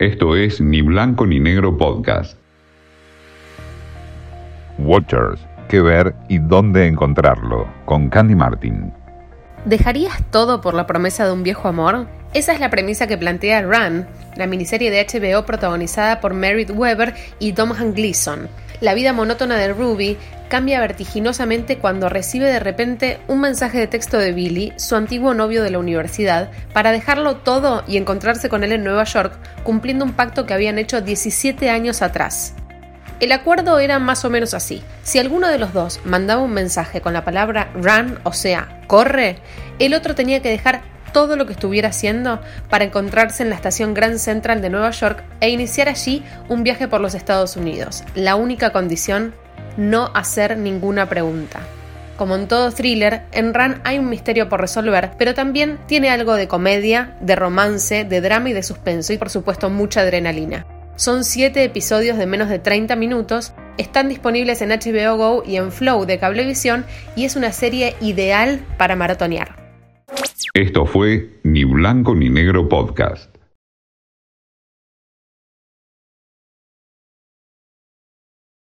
Esto es Ni Blanco ni Negro Podcast. Watchers, qué ver y dónde encontrarlo, con Candy Martin. ¿Dejarías todo por la promesa de un viejo amor? Esa es la premisa que plantea Run, la miniserie de HBO protagonizada por Merritt Weber y Tom Gleason. La vida monótona de Ruby cambia vertiginosamente cuando recibe de repente un mensaje de texto de Billy, su antiguo novio de la universidad, para dejarlo todo y encontrarse con él en Nueva York, cumpliendo un pacto que habían hecho 17 años atrás. El acuerdo era más o menos así. Si alguno de los dos mandaba un mensaje con la palabra run, o sea, corre, el otro tenía que dejar todo lo que estuviera haciendo para encontrarse en la estación Grand Central de Nueva York e iniciar allí un viaje por los Estados Unidos. La única condición, no hacer ninguna pregunta. Como en todo thriller, en Run hay un misterio por resolver, pero también tiene algo de comedia, de romance, de drama y de suspenso y por supuesto mucha adrenalina. Son 7 episodios de menos de 30 minutos, están disponibles en HBO Go y en Flow de Cablevisión y es una serie ideal para maratonear. Esto fue Ni Blanco ni Negro Podcast.